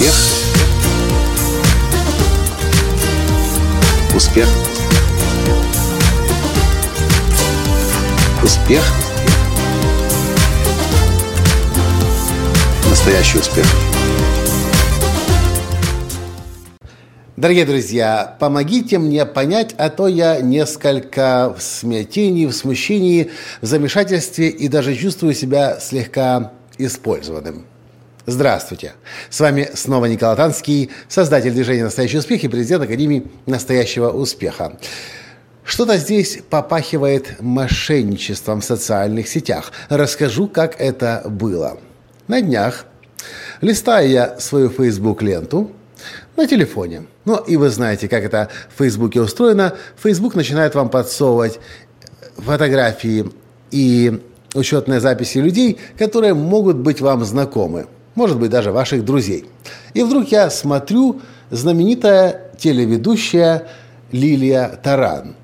Успех. Успех. Успех. Настоящий успех. Дорогие друзья, помогите мне понять, а то я несколько в смятении, в смущении, в замешательстве и даже чувствую себя слегка использованным. Здравствуйте! С вами снова Николай Танский, создатель движения «Настоящий успех» и президент Академии «Настоящего успеха». Что-то здесь попахивает мошенничеством в социальных сетях. Расскажу, как это было. На днях, листая я свою Facebook-ленту на телефоне, ну и вы знаете, как это в Фейсбуке устроено, Facebook начинает вам подсовывать фотографии и учетные записи людей, которые могут быть вам знакомы – может быть, даже ваших друзей. И вдруг я смотрю знаменитая телеведущая Лилия Таран.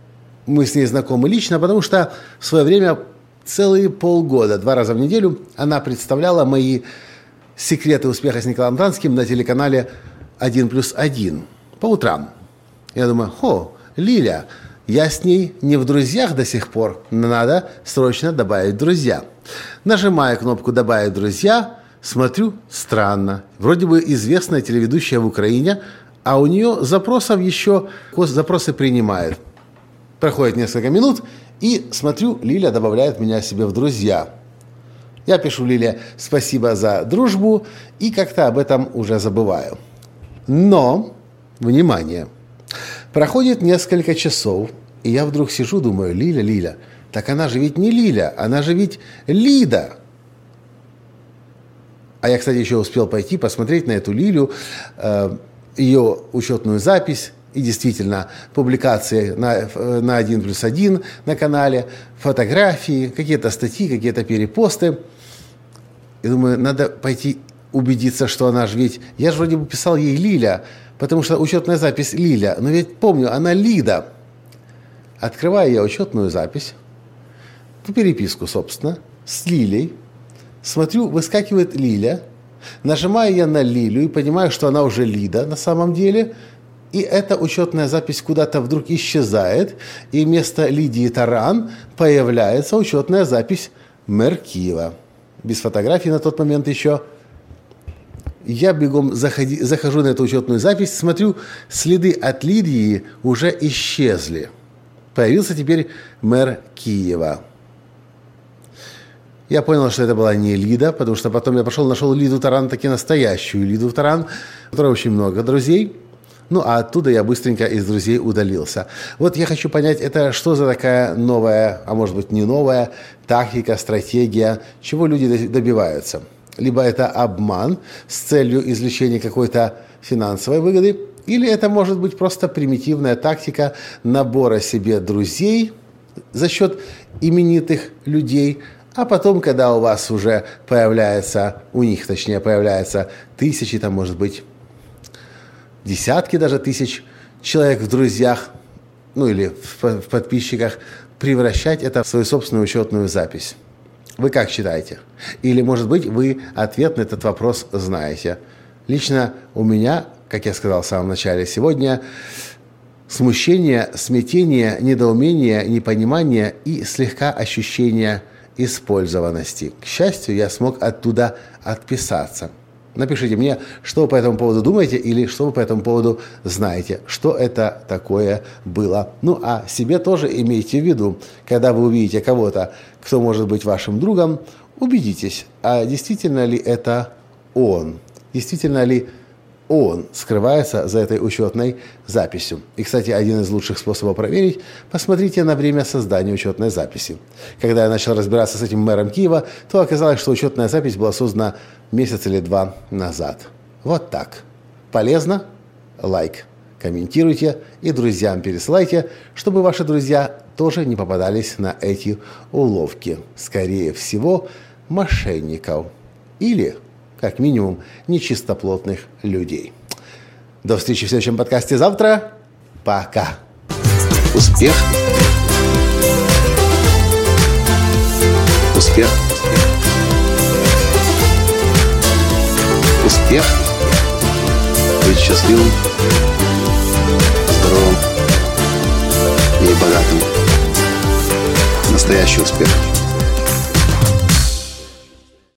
Мы с ней знакомы лично, потому что в свое время целые полгода, два раза в неделю, она представляла мои секреты успеха с Николаем Танским на телеканале «1 плюс 1» по утрам. Я думаю, хо, Лиля, я с ней не в друзьях до сих пор, надо срочно добавить друзья. Нажимаю кнопку «Добавить друзья», Смотрю, странно. Вроде бы известная телеведущая в Украине, а у нее запросов еще, запросы принимает. Проходит несколько минут, и смотрю, Лиля добавляет меня себе в друзья. Я пишу Лиле спасибо за дружбу и как-то об этом уже забываю. Но, внимание, проходит несколько часов, и я вдруг сижу, думаю, Лиля, Лиля, так она же ведь не Лиля, она же ведь Лида. А я, кстати, еще успел пойти посмотреть на эту Лилю, э, ее учетную запись, и действительно, публикации на, на 1 плюс 1 на канале, фотографии, какие-то статьи, какие-то перепосты. И думаю, надо пойти убедиться, что она же ведь... Я же вроде бы писал ей Лиля, потому что учетная запись Лиля. Но ведь помню, она Лида. Открываю я учетную запись, переписку, собственно, с Лилей – Смотрю, выскакивает Лиля. Нажимаю я на Лилю и понимаю, что она уже Лида на самом деле. И эта учетная запись куда-то вдруг исчезает. И вместо Лидии Таран появляется учетная запись мэр Киева. Без фотографии на тот момент еще. Я бегом заходи, захожу на эту учетную запись, смотрю, следы от Лидии уже исчезли. Появился теперь мэр Киева. Я понял, что это была не Лида, потому что потом я пошел, нашел Лиду Таран, таки настоящую Лиду Таран, у которой очень много друзей. Ну, а оттуда я быстренько из друзей удалился. Вот я хочу понять, это что за такая новая, а может быть не новая, тактика, стратегия, чего люди добиваются. Либо это обман с целью извлечения какой-то финансовой выгоды, или это может быть просто примитивная тактика набора себе друзей за счет именитых людей – а потом, когда у вас уже появляется, у них точнее появляется тысячи, там может быть десятки даже тысяч человек в друзьях, ну или в, в подписчиках, превращать это в свою собственную учетную запись. Вы как считаете? Или, может быть, вы ответ на этот вопрос знаете? Лично у меня, как я сказал в самом начале, сегодня смущение, смятение, недоумение, непонимание и слегка ощущение – использованности. К счастью, я смог оттуда отписаться. Напишите мне, что вы по этому поводу думаете или что вы по этому поводу знаете, что это такое было. Ну, а себе тоже имейте в виду, когда вы увидите кого-то, кто может быть вашим другом, убедитесь, а действительно ли это он, действительно ли он скрывается за этой учетной записью. И, кстати, один из лучших способов проверить – посмотрите на время создания учетной записи. Когда я начал разбираться с этим мэром Киева, то оказалось, что учетная запись была создана месяц или два назад. Вот так. Полезно? Лайк. Комментируйте и друзьям пересылайте, чтобы ваши друзья тоже не попадались на эти уловки. Скорее всего, мошенников. Или как минимум, нечистоплотных людей. До встречи в следующем подкасте завтра. Пока. Успех. Успех. Успех. счастливым, здоровым и богатым. Настоящий успех.